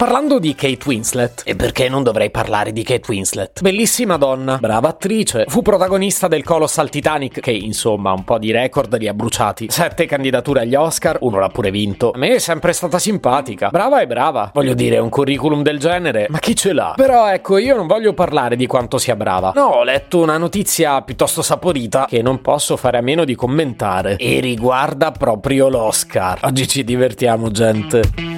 Parlando di Kate Winslet, e perché non dovrei parlare di Kate Winslet? Bellissima donna, brava attrice, fu protagonista del Colossal Titanic, che insomma un po' di record li ha bruciati. Sette candidature agli Oscar, uno l'ha pure vinto. A me è sempre stata simpatica, brava e brava. Voglio dire, un curriculum del genere, ma chi ce l'ha? Però ecco, io non voglio parlare di quanto sia brava. No, ho letto una notizia piuttosto saporita che non posso fare a meno di commentare. E riguarda proprio l'Oscar. Oggi ci divertiamo, gente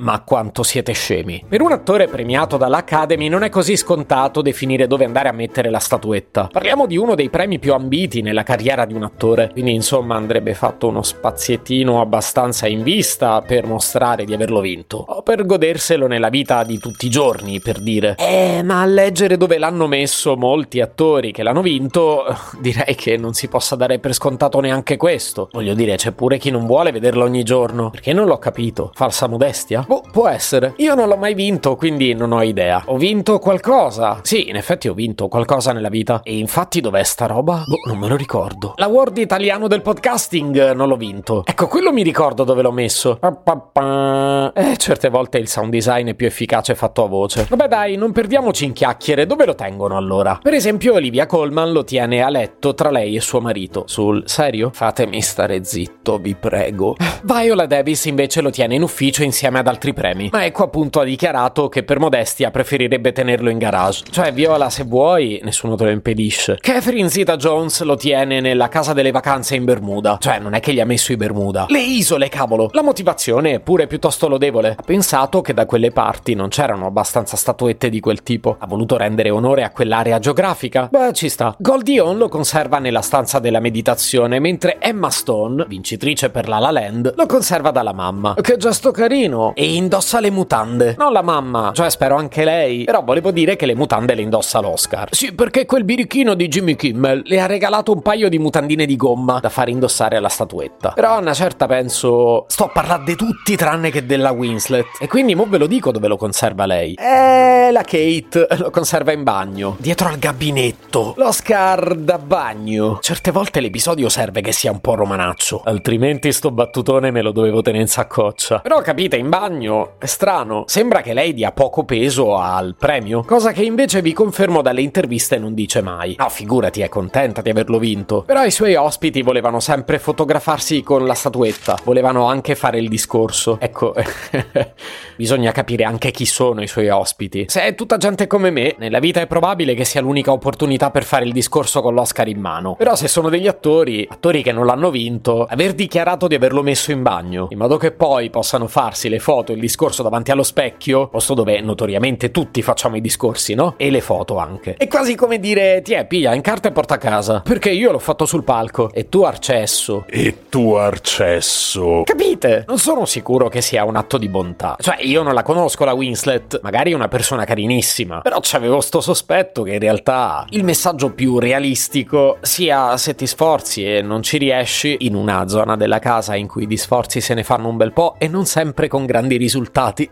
Ma quanto siete scemi. Per un attore premiato dall'Academy non è così scontato definire dove andare a mettere la statuetta. Parliamo di uno dei premi più ambiti nella carriera di un attore, quindi insomma andrebbe fatto uno spaziettino abbastanza in vista per mostrare di averlo vinto, o per goderselo nella vita di tutti i giorni, per dire. Eh, ma a leggere dove l'hanno messo molti attori che l'hanno vinto, direi che non si possa dare per scontato neanche questo. Voglio dire, c'è pure chi non vuole vederlo ogni giorno, perché non l'ho capito. Falsa modestia? Boh, può essere. Io non l'ho mai vinto, quindi non ho idea. Ho vinto qualcosa? Sì, in effetti ho vinto qualcosa nella vita. E infatti dov'è sta roba? Boh, non me lo ricordo. L'award italiano del podcasting non l'ho vinto. Ecco, quello mi ricordo dove l'ho messo. Eh, certe volte il sound design è più efficace fatto a voce. Vabbè dai, non perdiamoci in chiacchiere. Dove lo tengono allora? Per esempio, Olivia Colman lo tiene a letto tra lei e suo marito. Sul serio? Fatemi stare zitto, vi prego. Viola Davis invece lo tiene in ufficio insieme ad altri altri premi. Ma ecco appunto ha dichiarato che per modestia preferirebbe tenerlo in garage. Cioè, Viola, se vuoi, nessuno te lo impedisce. Catherine Zeta Jones lo tiene nella casa delle vacanze in Bermuda. Cioè, non è che gli ha messo i Bermuda. Le isole, cavolo. La motivazione è pure piuttosto lodevole. Ha pensato che da quelle parti non c'erano abbastanza statuette di quel tipo. Ha voluto rendere onore a quell'area geografica. Beh, ci sta. Goldie Hawn lo conserva nella stanza della meditazione, mentre Emma Stone, vincitrice per La La Land, lo conserva dalla mamma. Che gesto carino. E indossa le mutande. Non la mamma, cioè spero anche lei. Però volevo dire che le mutande le indossa l'Oscar. Sì, perché quel birichino di Jimmy Kimmel le ha regalato un paio di mutandine di gomma da fare indossare alla statuetta. Però a una certa penso... Sto a parlare di tutti tranne che della Winslet. E quindi mo ve lo dico dove lo conserva lei. Eh, la Kate lo conserva in bagno. Dietro al gabinetto. L'Oscar da bagno. Certe volte l'episodio serve che sia un po' romanaccio. Altrimenti sto battutone me lo dovevo tenere in saccoccia. Però capite, in bagno È strano, sembra che lei dia poco peso al premio, cosa che invece vi confermo dalle interviste non dice mai. No, figurati, è contenta di averlo vinto. Però i suoi ospiti volevano sempre fotografarsi con la statuetta, volevano anche fare il discorso. Ecco, bisogna capire anche chi sono i suoi ospiti. Se è tutta gente come me, nella vita è probabile che sia l'unica opportunità per fare il discorso con l'Oscar in mano. Però se sono degli attori, attori che non l'hanno vinto, aver dichiarato di averlo messo in bagno, in modo che poi possano farsi le foto foto il discorso davanti allo specchio, posto dove notoriamente tutti facciamo i discorsi, no? E le foto anche. È quasi come dire, ti è, piglia in carta e porta a casa. Perché io l'ho fatto sul palco. E tu Arcesso. E tu Arcesso. Capite? Non sono sicuro che sia un atto di bontà. Cioè, io non la conosco la Winslet, magari è una persona carinissima. Però c'avevo sto sospetto che in realtà il messaggio più realistico sia se ti sforzi e non ci riesci in una zona della casa in cui di sforzi se ne fanno un bel po' e non sempre con grandi risultati.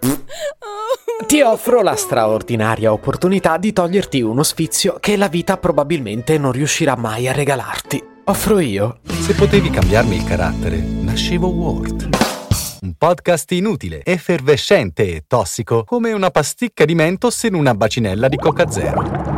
Ti offro la straordinaria opportunità di toglierti uno sfizio che la vita probabilmente non riuscirà mai a regalarti. Offro io. Se potevi cambiarmi il carattere, nascevo Ward. Un podcast inutile, effervescente e tossico, come una pasticca di mentos in una bacinella di Coca Zero.